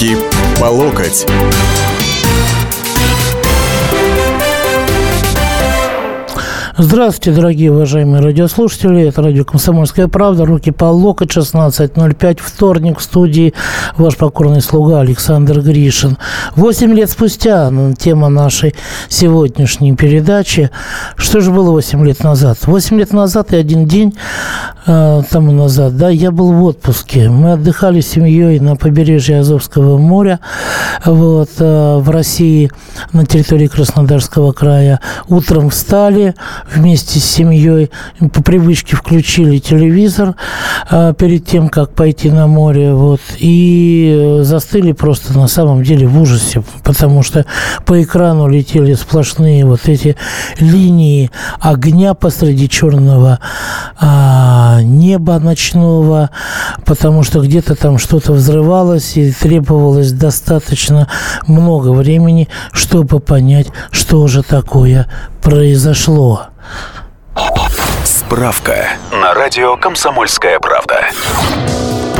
Руки по локоть. Здравствуйте, дорогие уважаемые радиослушатели. Это радио «Комсомольская правда». Руки по локоть, 16.05. Вторник в студии ваш покорный слуга Александр Гришин. Восемь лет спустя тема нашей сегодняшней передачи. Что же было восемь лет назад? Восемь лет назад и один день э, тому назад, да, я был в отпуске. Мы отдыхали с семьей на побережье Азовского моря, вот, э, в России, на территории Краснодарского края. Утром встали, вместе с семьей по привычке включили телевизор а, перед тем, как пойти на море, вот, и застыли просто на самом деле в ужасе, потому что по экрану летели сплошные вот эти линии огня посреди черного а, неба ночного, потому что где-то там что-то взрывалось и требовалось достаточно много времени, чтобы понять, что же такое произошло. Справка на радио «Комсомольская правда».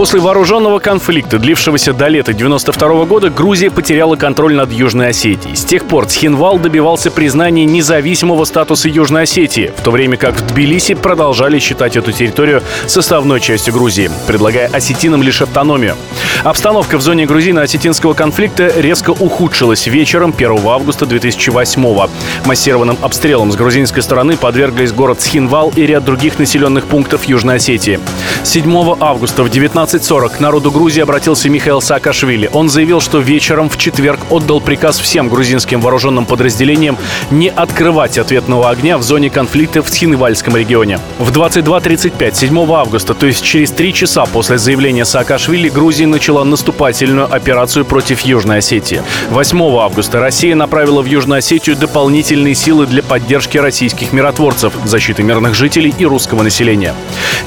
После вооруженного конфликта, длившегося до лета 92 года, Грузия потеряла контроль над Южной Осетией. С тех пор Цхинвал добивался признания независимого статуса Южной Осетии, в то время как в Тбилиси продолжали считать эту территорию составной частью Грузии, предлагая осетинам лишь автономию. Обстановка в зоне грузино-осетинского конфликта резко ухудшилась вечером 1 августа 2008 -го. Массированным обстрелом с грузинской стороны подверглись город Схинвал и ряд других населенных пунктов Южной Осетии. 7 августа в 19 15.40 к народу Грузии обратился Михаил Саакашвили. Он заявил, что вечером в четверг отдал приказ всем грузинским вооруженным подразделениям не открывать ответного огня в зоне конфликта в Тхинвальском регионе. В 22.35 7 августа, то есть через три часа после заявления Саакашвили, Грузия начала наступательную операцию против Южной Осетии. 8 августа Россия направила в Южную Осетию дополнительные силы для поддержки российских миротворцев, защиты мирных жителей и русского населения.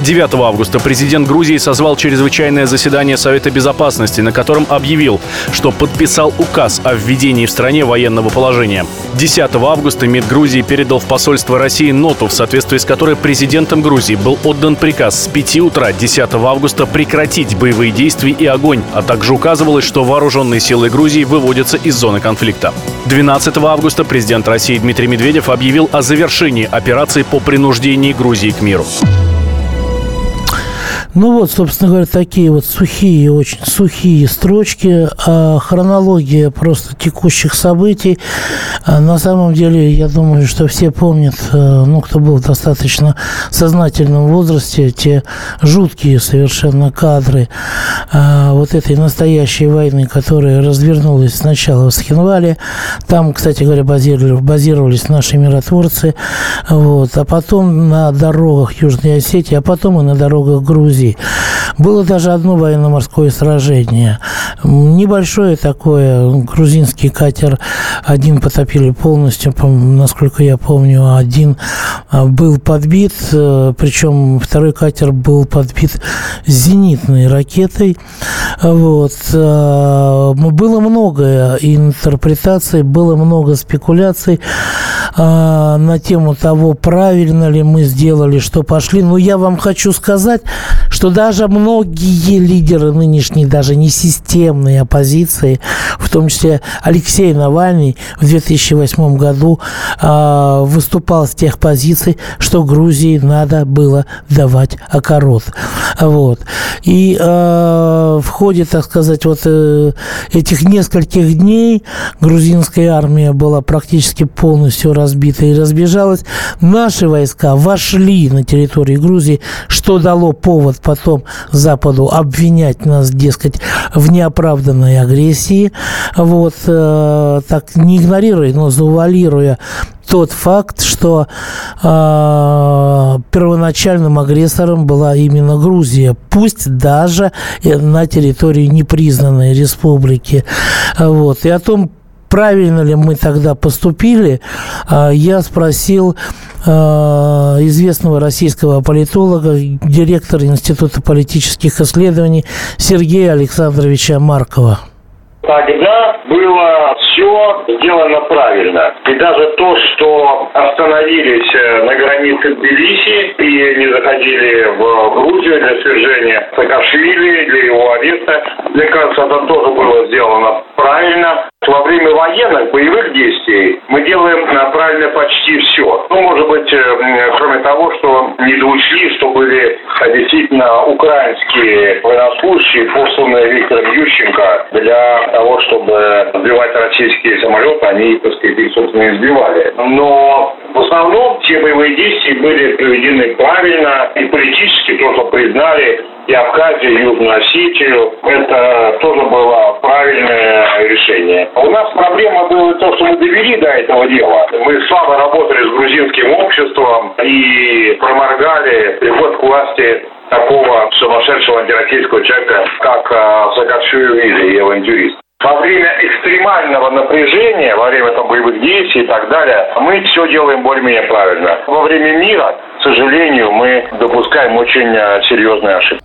9 августа президент Грузии созвал чрезвычайный чрезвычайное заседание Совета Безопасности, на котором объявил, что подписал указ о введении в стране военного положения. 10 августа МИД Грузии передал в посольство России ноту, в соответствии с которой президентом Грузии был отдан приказ с 5 утра 10 августа прекратить боевые действия и огонь, а также указывалось, что вооруженные силы Грузии выводятся из зоны конфликта. 12 августа президент России Дмитрий Медведев объявил о завершении операции по принуждению Грузии к миру. Ну вот, собственно говоря, такие вот сухие, очень сухие строчки, а хронология просто текущих событий. А на самом деле, я думаю, что все помнят, э, ну, кто был в достаточно сознательном возрасте, те жуткие совершенно кадры а, вот этой настоящей войны, которая развернулась сначала в Схинвале. Там, кстати говоря, базировались, базировались наши миротворцы. Вот, а потом на дорогах Южной Осетии, а потом и на дорогах Грузии Грузии. Было даже одно военно-морское сражение. Небольшое такое. Грузинский катер один потопили полностью, насколько я помню, один а, был подбит, э, причем второй катер был подбит зенитной ракетой. Вот. Э, было много интерпретаций, было много спекуляций а, на тему того, правильно ли мы сделали, что пошли. Но я вам хочу сказать, что даже многие лидеры нынешней, даже не системной оппозиции, в том числе Алексей Навальный в 2008 году э, выступал с тех позиций, что Грузии надо было давать окорот. Вот. И э, в ходе, так сказать, вот э, этих нескольких дней грузинская армия была практически полностью разбита и разбежалась. Наши войска вошли на территорию Грузии, что дало повод потом Западу обвинять нас, дескать, в неоправданной агрессии, вот, э, так не игнорируя, но завуалируя тот факт, что э, первоначальным агрессором была именно Грузия, пусть даже на территории непризнанной республики. Вот. И о том, правильно ли мы тогда поступили, а, я спросил а, известного российского политолога, директора Института политических исследований Сергея Александровича Маркова. Тогда было все сделано правильно. И даже то, что остановились э, на границе Тбилиси и не заходили в Грузию для свержения Саакашвили, для его ареста, мне кажется, это тоже было сделано правильно. Во время военных боевых действий мы делаем правильно почти все. Ну, может быть, э, кроме того, что не доучли, что были действительно украинские военнослужащие, посланные Виктором Ющенко для того, чтобы сбивать российские самолеты, они, так сказать, их, собственно, избивали. Но в основном все боевые действия были проведены правильно и политически тоже признали и Абхазию, и Южную Осетию. Это тоже было правильное решение. У нас проблема была то, что мы довели до этого дела. Мы слабо работали с грузинским обществом и проморгали приход к власти такого сумасшедшего антироссийского человека, как э, Саакашвили авантюрист. Во время экстремального напряжения, во время там, боевых действий и так далее, мы все делаем более-менее правильно. Во время мира, к сожалению, мы допускаем очень э, серьезные ошибки.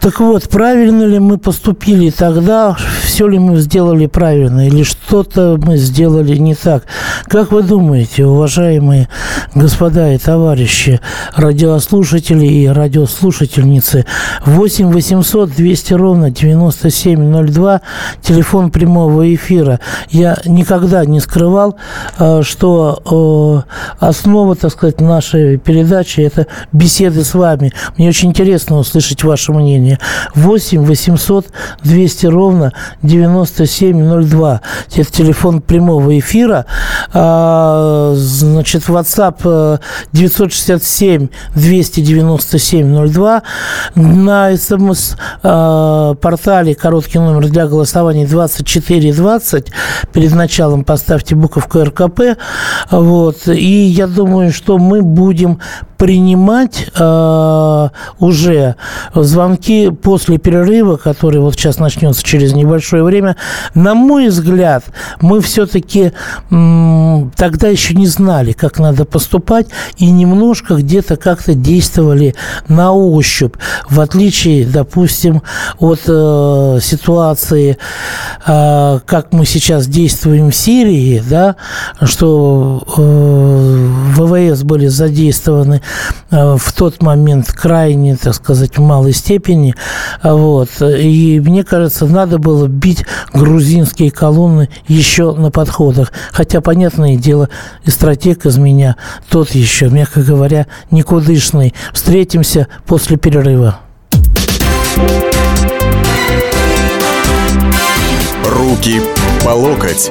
Так вот, правильно ли мы поступили тогда, все ли мы сделали правильно, или что-то мы сделали не так? Как вы думаете, уважаемые господа и товарищи, радиослушатели и радиослушательницы, 8 800 200 ровно 9702, телефон прямого эфира. Я никогда не скрывал, э, что э, основа, так сказать, нашей передачи – это беседы с вами. Мне очень интересно услышать ваше мнение. 8 800 200 ровно 9702. Это телефон прямого эфира. А, значит, WhatsApp 967 297 02. На смс-портале короткий номер для голосования 2420. Перед началом поставьте буковку РКП. Вот. И я думаю, что мы будем принимать э, уже звонки после перерыва, который вот сейчас начнется через небольшое время. На мой взгляд, мы все-таки м, тогда еще не знали, как надо поступать, и немножко где-то как-то действовали на ощупь, в отличие, допустим, от э, ситуации, э, как мы сейчас действуем в Сирии, да, что э, ВВС были задействованы в тот момент крайне, так сказать, в малой степени. Вот. И мне кажется, надо было бить грузинские колонны еще на подходах. Хотя, понятное дело, и стратег из меня тот еще, мягко говоря, никудышный. Встретимся после перерыва. Руки по локоть.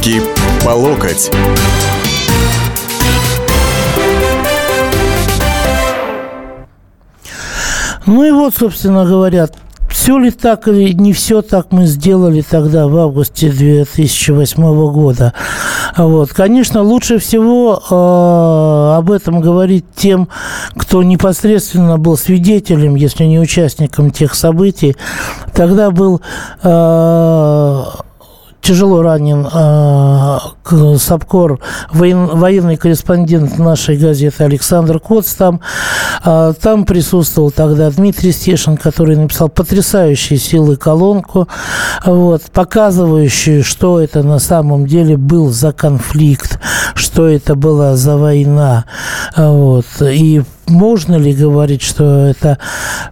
Руки по локоть. Ну и вот, собственно говоря, все ли так или не все так мы сделали тогда, в августе 2008 года. Вот. Конечно, лучше всего э, об этом говорить тем, кто непосредственно был свидетелем, если не участником тех событий. Тогда был э, тяжело ранен э, Сапкор, воен, военный корреспондент нашей газеты Александр Коц. Там, э, там присутствовал тогда Дмитрий Стешин, который написал потрясающие силы колонку, вот, показывающую, что это на самом деле был за конфликт, что это была за война. Вот, и можно ли говорить, что это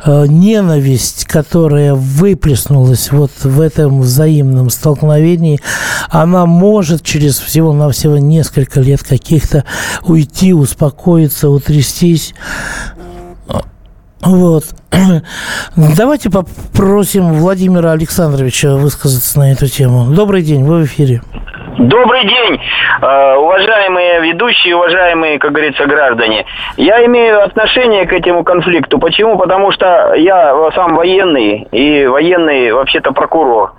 э, ненависть, которая выплеснулась вот в этом взаимном столкновении, она может через всего-навсего несколько лет каких-то уйти, успокоиться, утрястись? Вот. Давайте попросим Владимира Александровича высказаться на эту тему. Добрый день, вы в эфире. Добрый день, э, уважаемые ведущие, уважаемые, как говорится, граждане. Я имею отношение к этому конфликту. Почему? Потому что я сам военный, и военный вообще-то прокурор.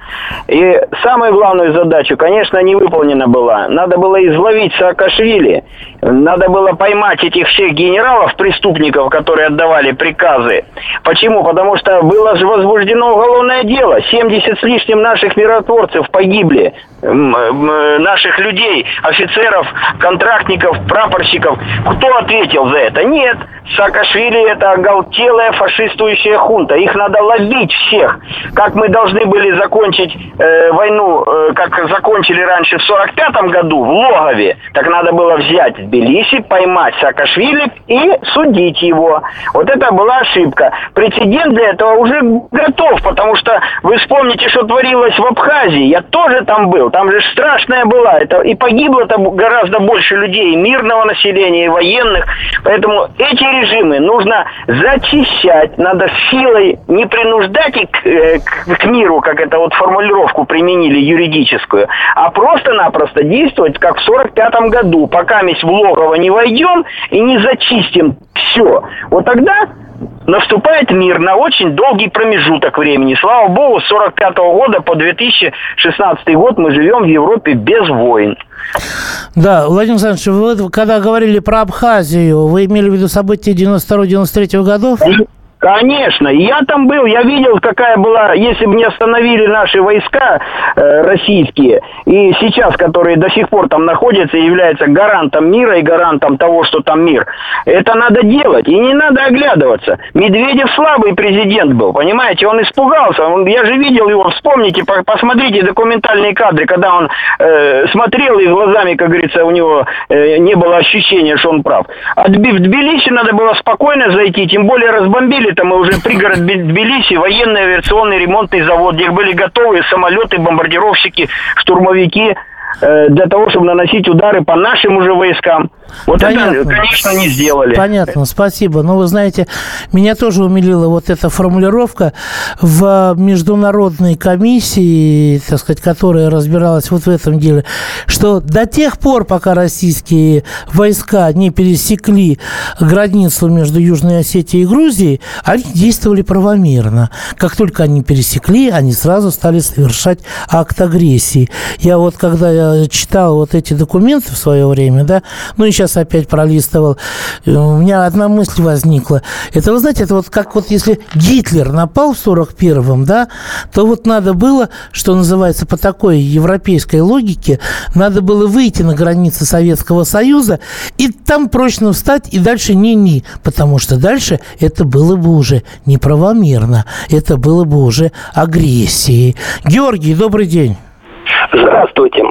И самую главную задачу, конечно, не выполнена была. Надо было изловить Саакашвили, надо было поймать этих всех генералов, преступников, которые отдавали приказы. Почему? Потому что было же возбуждено уголовное дело. 70 с лишним наших миротворцев погибли наших людей, офицеров, контрактников, прапорщиков. Кто ответил за это? Нет. Саакашвили это оголтелая фашистующая хунта. Их надо ловить всех. Как мы должны были закончить э, войну, э, как закончили раньше в 45 году в Логове, так надо было взять Тбилиси, поймать Саакашвили и судить его. Вот это была ошибка. Прецедент для этого уже готов, потому что вы вспомните, что творилось в Абхазии. Я тоже там был. Там же страшная была. Это, и погибло там гораздо больше людей, мирного населения, и военных. Поэтому эти режимы нужно зачищать, надо силой не принуждать их к, э, к, к миру, как это вот формулировку применили юридическую, а просто-напросто действовать, как в 45 году, пока мы в Логово не войдем и не зачистим все. Вот тогда наступает мир на очень долгий промежуток времени. Слава богу, с 45 года по 2016 год мы живем в Европе без войн. Да, Владимир Александрович, вы когда говорили про Абхазию, вы имели в виду события 92-93 годов? Конечно, я там был, я видел, какая была, если бы не остановили наши войска э, российские, и сейчас, которые до сих пор там находятся и являются гарантом мира и гарантом того, что там мир, это надо делать, и не надо оглядываться. Медведев слабый президент был, понимаете, он испугался, он, я же видел его, вспомните, по, посмотрите документальные кадры, когда он э, смотрел и глазами, как говорится, у него э, не было ощущения, что он прав. А в Тбилиси надо было спокойно зайти, тем более разбомбили это мы уже пригород Тбилиси, военный авиационный ремонтный завод, где были готовы самолеты, бомбардировщики, штурмовики э, для того, чтобы наносить удары по нашим уже войскам. Вот Понятно. это, конечно, не сделали. Понятно, спасибо. Но вы знаете, меня тоже умилила вот эта формулировка в международной комиссии, так сказать, которая разбиралась вот в этом деле, что до тех пор, пока российские войска не пересекли границу между Южной Осетией и Грузией, они действовали правомерно. Как только они пересекли, они сразу стали совершать акт агрессии. Я вот, когда я читал вот эти документы в свое время, да, ну и сейчас опять пролистывал, э, у меня одна мысль возникла. Это, вы знаете, это вот как вот если Гитлер напал в 41-м, да, то вот надо было, что называется, по такой европейской логике, надо было выйти на границы Советского Союза и там прочно встать и дальше не-не, потому что дальше это было бы уже неправомерно, это было бы уже агрессией. Георгий, добрый день. Здравствуйте.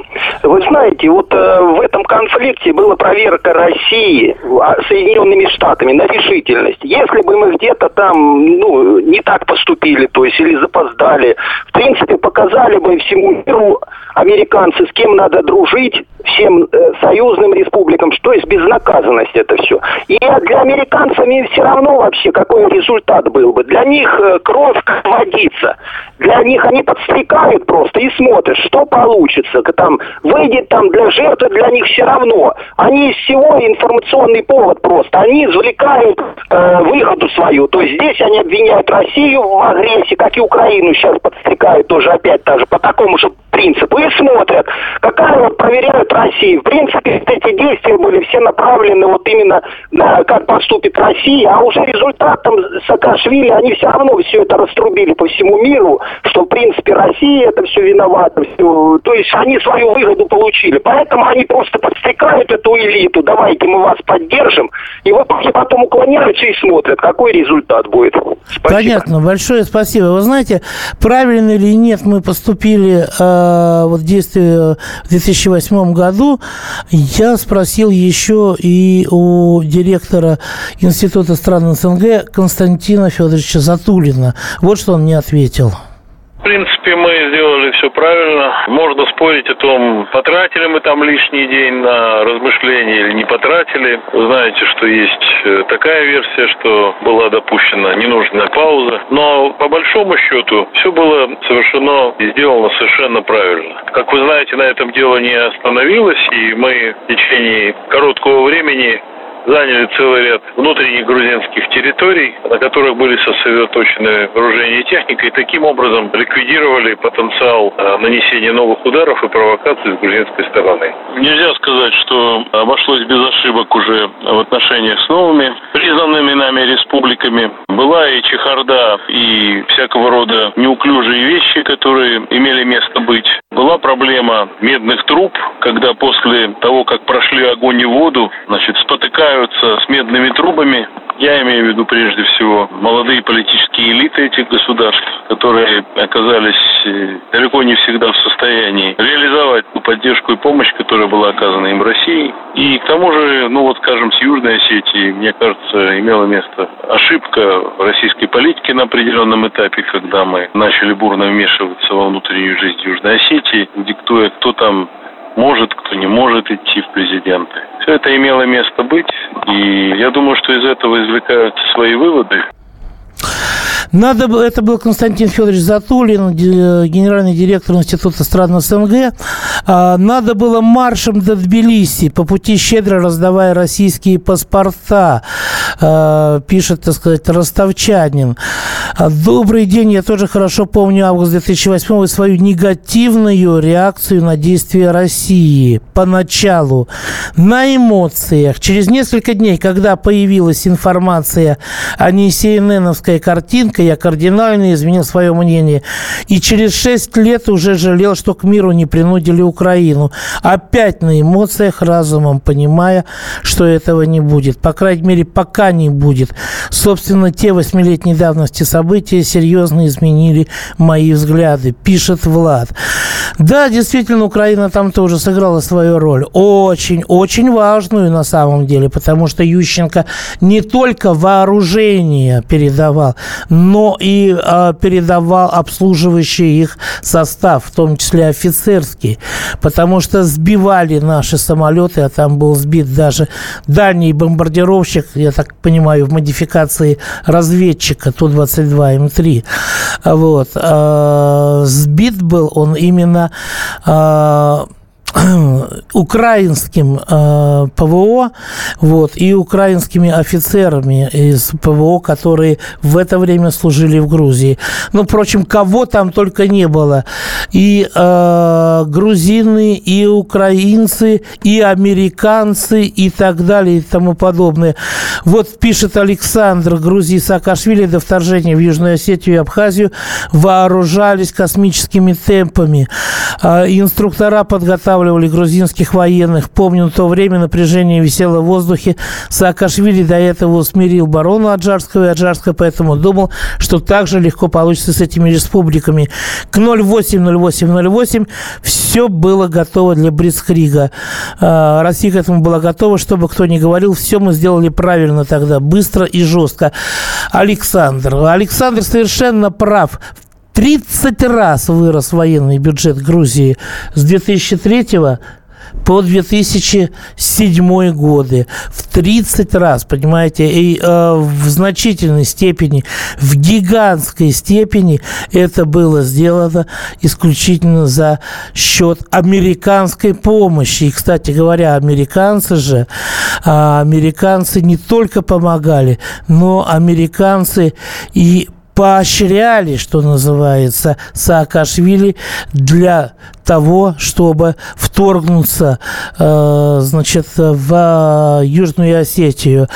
Вы знаете, вот э, в этом конфликте была проверка России а, Соединенными Штатами на решительность. Если бы мы где-то там ну, не так поступили, то есть или запоздали, в принципе, показали бы всему миру американцы, с кем надо дружить, всем э, союзным республикам, что есть безнаказанность это все. И для американцев им все равно вообще, какой результат был бы. Для них э, кровь как водится. Для них они подстрекают просто и смотрят, что получится. Там выйдет там для жертвы, для них все равно. Они из всего информационный повод просто. Они извлекают э, выходу свою. То есть здесь они обвиняют Россию в агрессии, как и Украину сейчас подстрекают тоже опять даже по такому же принципу. И смотрят, какая вот проверяют Россию. В принципе, эти действия были все направлены вот именно на как поступит Россия, а уже результатом Саакашвили они все равно все это раструбили по всему миру, что в принципе Россия это все виновата. Все. То есть они свою выгоду получили. Поэтому они просто подстрекают эту элиту. Давайте мы вас поддержим. И вот потом уклоняются и смотрят, какой результат будет. Спасибо. Понятно. Большое спасибо. Вы знаете, правильно или нет мы поступили э, вот действия в 2008 году, я спросил еще и у директора Института стран СНГ Константина Федоровича Затулина. Вот что он мне ответил. Принципе, мы сделали все правильно. Можно спорить о том, потратили мы там лишний день на размышления или не потратили. Вы знаете, что есть э, такая версия, что была допущена ненужная пауза. Но по большому счету все было совершено и сделано совершенно правильно. Как вы знаете, на этом дело не остановилось, и мы в течение короткого времени заняли целый ряд внутренних грузинских территорий, на которых были сосредоточены вооружение и техника, и таким образом ликвидировали потенциал э, нанесения новых ударов и провокаций с грузинской стороны. Нельзя сказать, что обошлось без ошибок уже в отношениях с новыми признанными нами республиками. Была и чехарда, и всякого рода неуклюжие вещи, которые имели место быть. Была проблема медных труб, когда после того, как прошли огонь и воду, значит, спотыкаются с медными трубами. Я имею в виду прежде всего молодые политические элиты этих государств, которые оказались э, далеко не всегда в состоянии реализовать ту поддержку и помощь, которая была оказана им России. И к тому же, ну вот скажем, с Южной Осетией, мне кажется, имела место ошибка в российской политике на определенном этапе, когда мы начали бурно вмешиваться во внутреннюю жизнь Южной Осетии, диктуя, кто там может, кто не может идти в президенты. Все это имело место быть, и я думаю, что из этого извлекаются свои выводы. Надо было, это был Константин Федорович Затулин, генеральный директор Института стран СНГ. А, надо было маршем до Тбилиси, по пути щедро раздавая российские паспорта, пишет, так сказать, ростовчанин. Добрый день, я тоже хорошо помню август 2008 и свою негативную реакцию на действия России. Поначалу на эмоциях. Через несколько дней, когда появилась информация о не CNN-овской картинке, я кардинально изменил свое мнение. И через шесть лет уже жалел, что к миру не принудили Украину. Опять на эмоциях, разумом понимая, что этого не будет. По крайней мере, пока не будет. Собственно, те восьмилетней давности события серьезно изменили мои взгляды, пишет Влад. Да, действительно, Украина там тоже сыграла свою роль. Очень, очень важную на самом деле, потому что Ющенко не только вооружение передавал, но и э, передавал обслуживающий их состав, в том числе офицерский, потому что сбивали наши самолеты, а там был сбит даже дальний бомбардировщик, я так понимаю, в модификации разведчика Ту-22М3. Вот. Э, сбит был он именно э, украинским э, ПВО вот, и украинскими офицерами из ПВО, которые в это время служили в Грузии. Ну, впрочем, кого там только не было. И э, грузины, и украинцы, и американцы, и так далее, и тому подобное. Вот пишет Александр, Грузии Саакашвили до вторжения в Южную Осетию и Абхазию вооружались космическими темпами. Э, инструктора подготавливали останавливали грузинских военных. Помню, на то время напряжение висело в воздухе. Саакашвили до этого усмирил барона Аджарского и Аджарского, поэтому думал, что так же легко получится с этими республиками. К 08-08-08 все было готово для Брицкрига. А, Россия к этому была готова, чтобы кто ни говорил, все мы сделали правильно тогда, быстро и жестко. Александр. Александр совершенно прав. 30 раз вырос военный бюджет Грузии с 2003 по 2007 годы. В 30 раз, понимаете, и э, в значительной степени, в гигантской степени это было сделано исключительно за счет американской помощи. И, кстати говоря, американцы же, э, американцы не только помогали, но американцы и поощряли, что называется, Саакашвили для того, чтобы вторгнуться, э, значит, в Южную Осетию.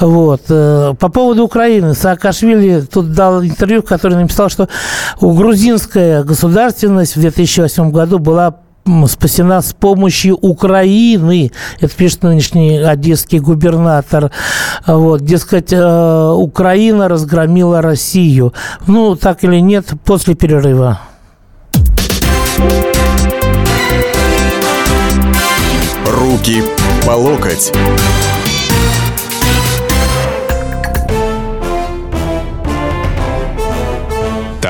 Вот. Э, по поводу Украины. Саакашвили тут дал интервью, в котором написал, что грузинская государственность в 2008 году была спасена с помощью Украины. Это пишет нынешний одесский губернатор. Вот, дескать, э, Украина разгромила Россию. Ну, так или нет, после перерыва. Руки по локоть.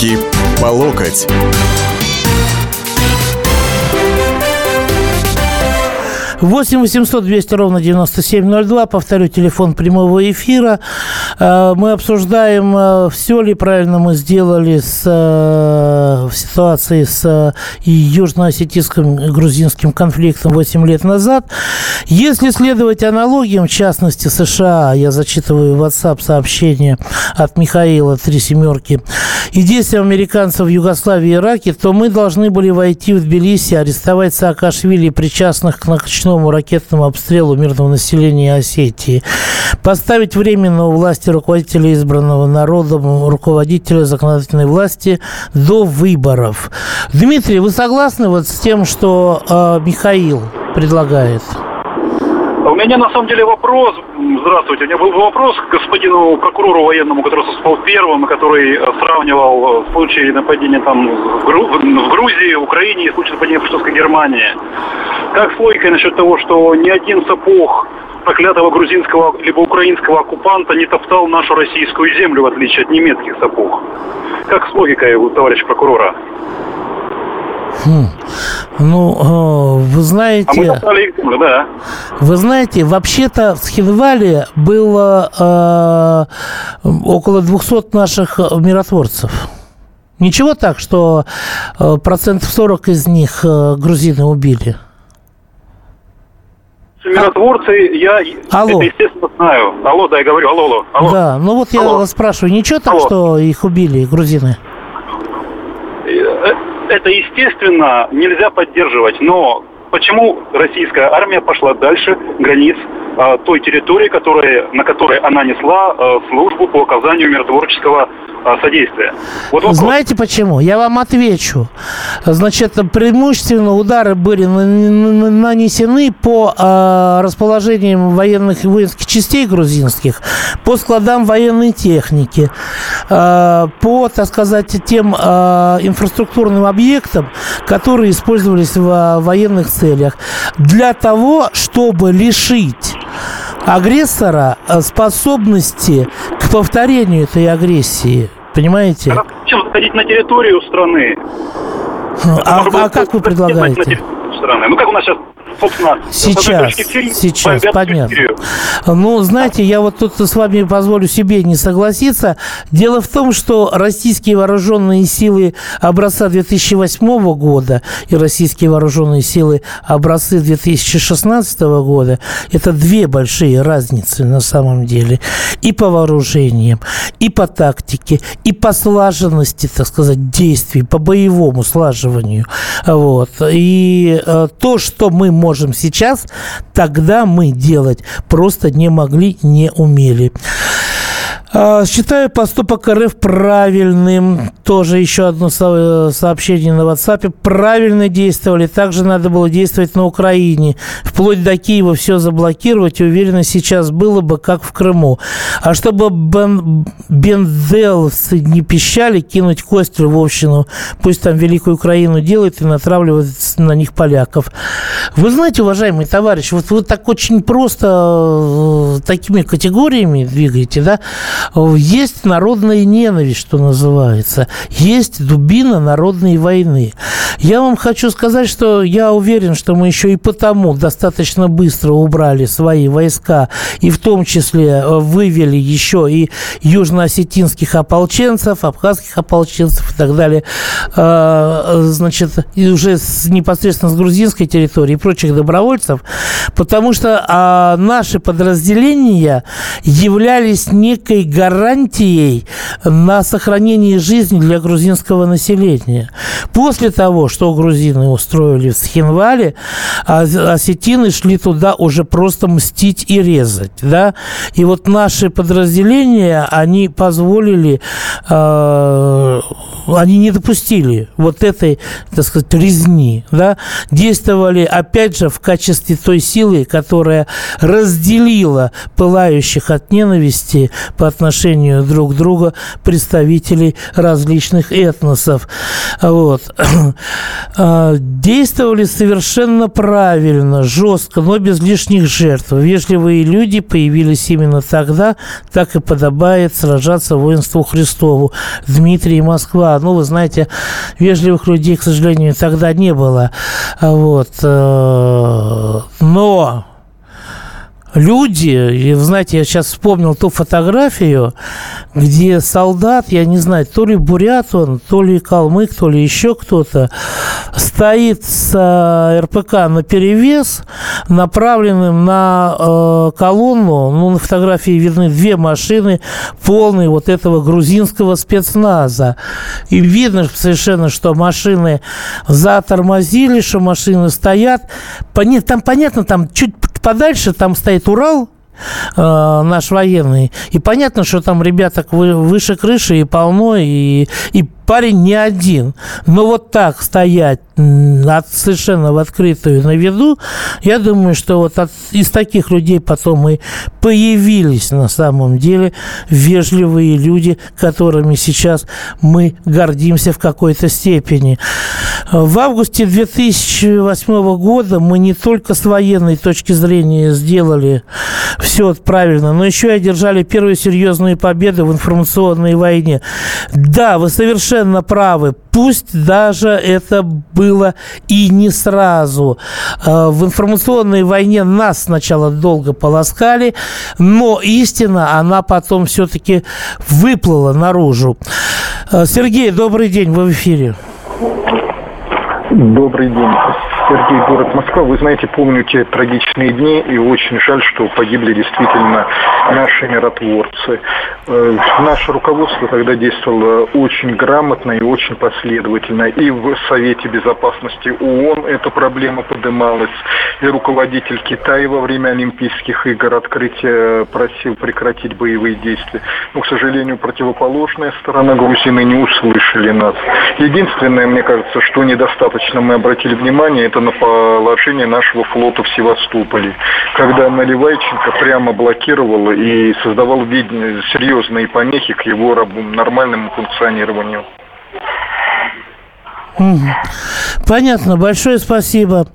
Руки по локоть. 8 800 200 ровно 9702. Повторю, телефон прямого эфира. Э, мы обсуждаем, э, все ли правильно мы сделали с, э, в ситуации с южно-осетинским и грузинским конфликтом 8 лет назад. Если следовать аналогиям, в частности США, я зачитываю WhatsApp сообщение от Михаила «Три семерки», и действия американцев в Югославии и Ираке, то мы должны были войти в Тбилиси, арестовать Саакашвили, причастных к ночному ракетному обстрелу мирного населения Осетии, поставить временно у власти руководителя избранного народом, руководителя законодательной власти до выборов. Дмитрий, вы согласны вот с тем, что э, Михаил предлагает? У меня на самом деле вопрос, здравствуйте, у меня был вопрос к господину прокурору военному, который выступал первым, который э, сравнивал э, случаи нападения там в, Гру... в Грузии, Украине и случаи нападения в фашистской Германии. Как с логикой насчет того, что ни один сапог проклятого грузинского либо украинского оккупанта не топтал нашу российскую землю, в отличие от немецких сапог? Как с логикой у прокурора? Хм. Ну, э, вы знаете... А мы топтали землю, да. Вы знаете, вообще-то в Схинвале было э, около 200 наших миротворцев. Ничего так, что э, процентов 40 из них э, грузины убили? Миротворцы, я алло. это, естественно, знаю. Алло, да, я говорю, алло, алло. алло. Да, ну вот я алло. вас спрашиваю, ничего так, алло. что их убили грузины? Это, естественно, нельзя поддерживать, но почему российская армия пошла дальше границ э, той территории, которая, на которой она несла э, службу по оказанию миротворческого содействия? Вот Знаете почему? Я вам отвечу. Значит, преимущественно удары были нанесены по э, расположениям военных и воинских частей грузинских, по складам военной техники, э, по, так сказать, тем э, инфраструктурным объектам, которые использовались в военных целях, для того, чтобы лишить агрессора способности к повторению этой агрессии. Понимаете? Чем заходить на территорию страны? А, а как вы предлагаете? Страны. Ну, как у нас сейчас собственно, сейчас, сейчас, понятно. Ну, знаете, я вот тут с вами позволю себе не согласиться. Дело в том, что российские вооруженные силы образца 2008 года и российские вооруженные силы образцы 2016 года – это две большие разницы на самом деле. И по вооружениям, и по тактике, и по слаженности, так сказать, действий, по боевому слаживанию. Вот. И э, то, что мы можем сейчас, тогда мы делать просто не могли, не умели. А, считаю поступок РФ правильным. Тоже еще одно сообщение на WhatsApp. Правильно действовали. Также надо было действовать на Украине. Вплоть до Киева все заблокировать. Уверенно, сейчас было бы, как в Крыму. А чтобы бен, бенделовцы не пищали, кинуть кость в общину. Пусть там Великую Украину делают и натравливают на них поляков. Вы знаете, уважаемый товарищ, вот вы так очень просто э, такими категориями двигаете, да? Есть народная ненависть, что называется. Есть дубина народной войны. Я вам хочу сказать, что я уверен, что мы еще и потому достаточно быстро убрали свои войска, и в том числе э, вывели еще и южно-осетинских ополченцев, абхазских ополченцев и так далее, э, значит, и уже непосредственно с грузинской территории и прочих добровольцев, потому что а, наши подразделения являлись некой гарантией на сохранение жизни для грузинского населения. После того, что грузины устроили в Схинвале, а осетины шли туда уже просто мстить и резать, да, и вот наши подразделения, они позволили, э, они не допустили вот этой, так сказать, резни, да, действовали, опять же, в качестве той силы, которая разделила пылающих от ненависти по отношению друг к другу представителей различных этносов. Вот. А, действовали совершенно правильно, жестко, но без лишних жертв. Вежливые люди появились именно тогда, так и подобает сражаться воинству Христову. Дмитрий Москва. Ну, вы знаете, вежливых людей, к сожалению, тогда не было. Вот. Э, но люди, и, знаете, я сейчас вспомнил ту фотографию, где солдат, я не знаю, то ли бурят он, то ли калмык, то ли еще кто-то, стоит с э, РПК на перевес, направленным на э, колонну, ну, на фотографии видны две машины, полные вот этого грузинского спецназа. И видно совершенно, что машины затормозили, что машины стоят. Там понятно, там чуть подальше там стоит Урал, э, наш военный. И понятно, что там ребята выше крыши и полно, и, и парень не один. Но вот так стоять от, совершенно в открытую на виду, я думаю, что вот от, из таких людей потом и появились на самом деле вежливые люди, которыми сейчас мы гордимся в какой-то степени. В августе 2008 года мы не только с военной точки зрения сделали все правильно, но еще и одержали первую серьезную победу в информационной войне. Да, вы совершенно совершенно правы. Пусть даже это было и не сразу. Э, в информационной войне нас сначала долго полоскали, но истина, она потом все-таки выплыла наружу. Э, Сергей, добрый день, вы в эфире. Добрый день. Сергей, город Москва. Вы знаете, помню те трагичные дни, и очень жаль, что погибли действительно наши миротворцы. Э, наше руководство тогда действовало очень грамотно и очень последовательно. И в Совете Безопасности ООН эта проблема поднималась, и руководитель Китая во время Олимпийских игр открытия просил прекратить боевые действия. Но, к сожалению, противоположная сторона Грузины не услышали нас. Единственное, мне кажется, что недостаточно мы обратили внимание, это на положение нашего флота в Севастополе, когда Наливайченко прямо блокировал и создавал серьезные помехи к его нормальному функционированию. Понятно, большое спасибо.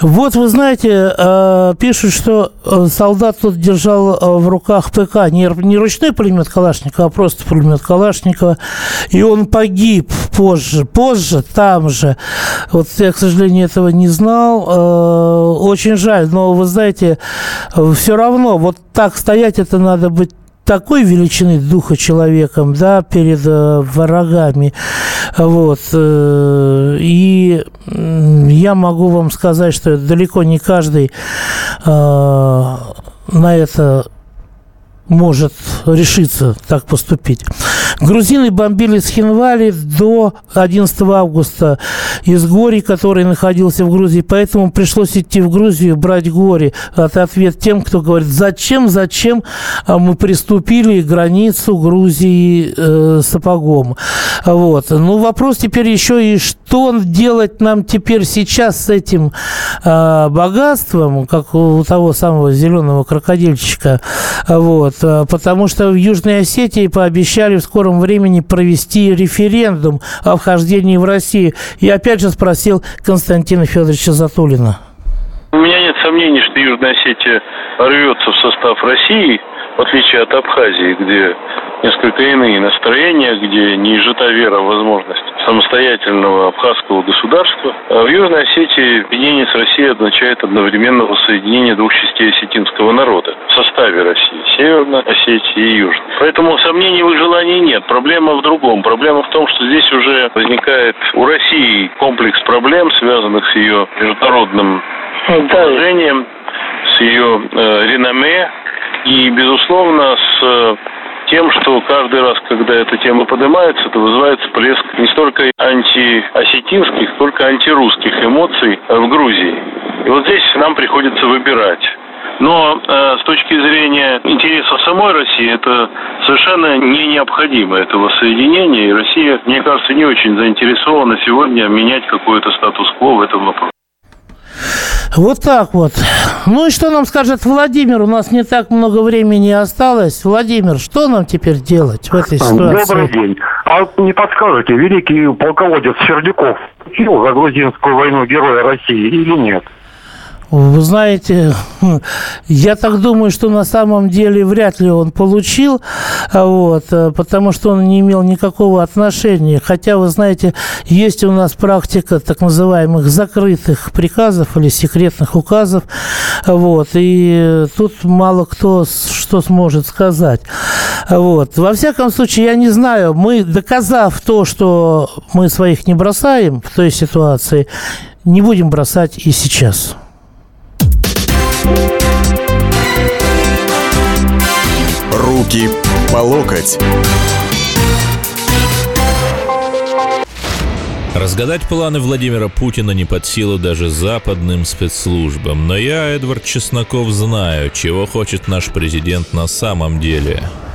Вот вы знаете, э, пишут, что э, солдат тут держал э, в руках ПК не, ручной пулемет Калашникова, а просто пулемет Калашникова, и он погиб позже, позже, там же. Вот я, к сожалению, этого не знал. Очень жаль, но вы знаете, все равно вот так стоять это надо быть такой величины духа человеком, да, перед э, врагами. Вот. Э, и я могу вам сказать, что далеко не каждый э, на это может решиться так поступить. Грузины бомбили Схинвали до 11 августа из Гори, который находился в Грузии. Поэтому пришлось идти в Грузию, брать Гори. Это ответ тем, кто говорит, зачем, зачем а мы приступили границу Грузии э, сапогом. Вот. Ну, вопрос теперь еще и, что делать нам теперь сейчас с этим э, богатством, как у того самого зеленого крокодильчика. Вот. Потому что в Южной Осетии пообещали в скором времени провести референдум о вхождении в Россию. И опять же спросил Константина Федоровича Затулина. У меня нет сомнений, что Южная Осетия рвется в состав России, в отличие от Абхазии, где несколько иные настроения, где не изжита вера в возможность самостоятельного абхазского государства. А в Южной Осетии объединение с Россией означает одновременно воссоединение двух частей осетинского народа в составе России, Северной Осетии и Южной. Поэтому сомнений в их желании нет. Проблема в другом. Проблема в том, что здесь уже возникает у России комплекс проблем, связанных с ее международным положением, с ее э, реноме и, безусловно, с тем, что каждый раз, когда эта тема поднимается, то вызывается плеск не столько антиосетинских, сколько антирусских эмоций в Грузии. И вот здесь нам приходится выбирать. Но э, с точки зрения интересов самой России это совершенно не необходимо этого соединения. И Россия, мне кажется, не очень заинтересована сегодня менять какой-то статус-кво в этом вопросе. Вот так вот. Ну и что нам скажет Владимир? У нас не так много времени осталось. Владимир, что нам теперь делать в этой ситуации? Добрый день. А не подскажете, великий полководец Сердюков за грузинскую войну Героя России или нет? Вы знаете, я так думаю, что на самом деле вряд ли он получил, а вот, э, потому что он не имел никакого отношения. Хотя, вы знаете, есть у нас практика так называемых закрытых приказов или секретных указов, вот, и тут мало кто что сможет сказать. Вот. Во всяком случае, я не знаю, мы, доказав то, что мы своих не бросаем в той ситуации, не будем бросать и сейчас. Руки по локоть. Разгадать планы Владимира Путина не под силу даже западным спецслужбам. Но я, Эдвард Чесноков, знаю, чего хочет наш президент на самом деле.